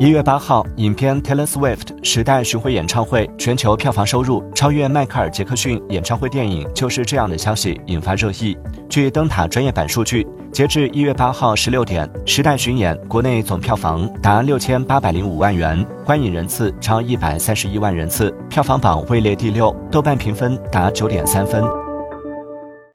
一月八号影片 taylor swift 时代巡回演唱会全球票房收入超越迈克尔杰克逊演唱会电影就是这样的消息引发热议。据灯塔专业版数据截至一月八号十六点时代巡演国内总票房达六千八百零五万元观影人次超一百三十一万人次票房榜位列第六豆瓣评分达九点三分。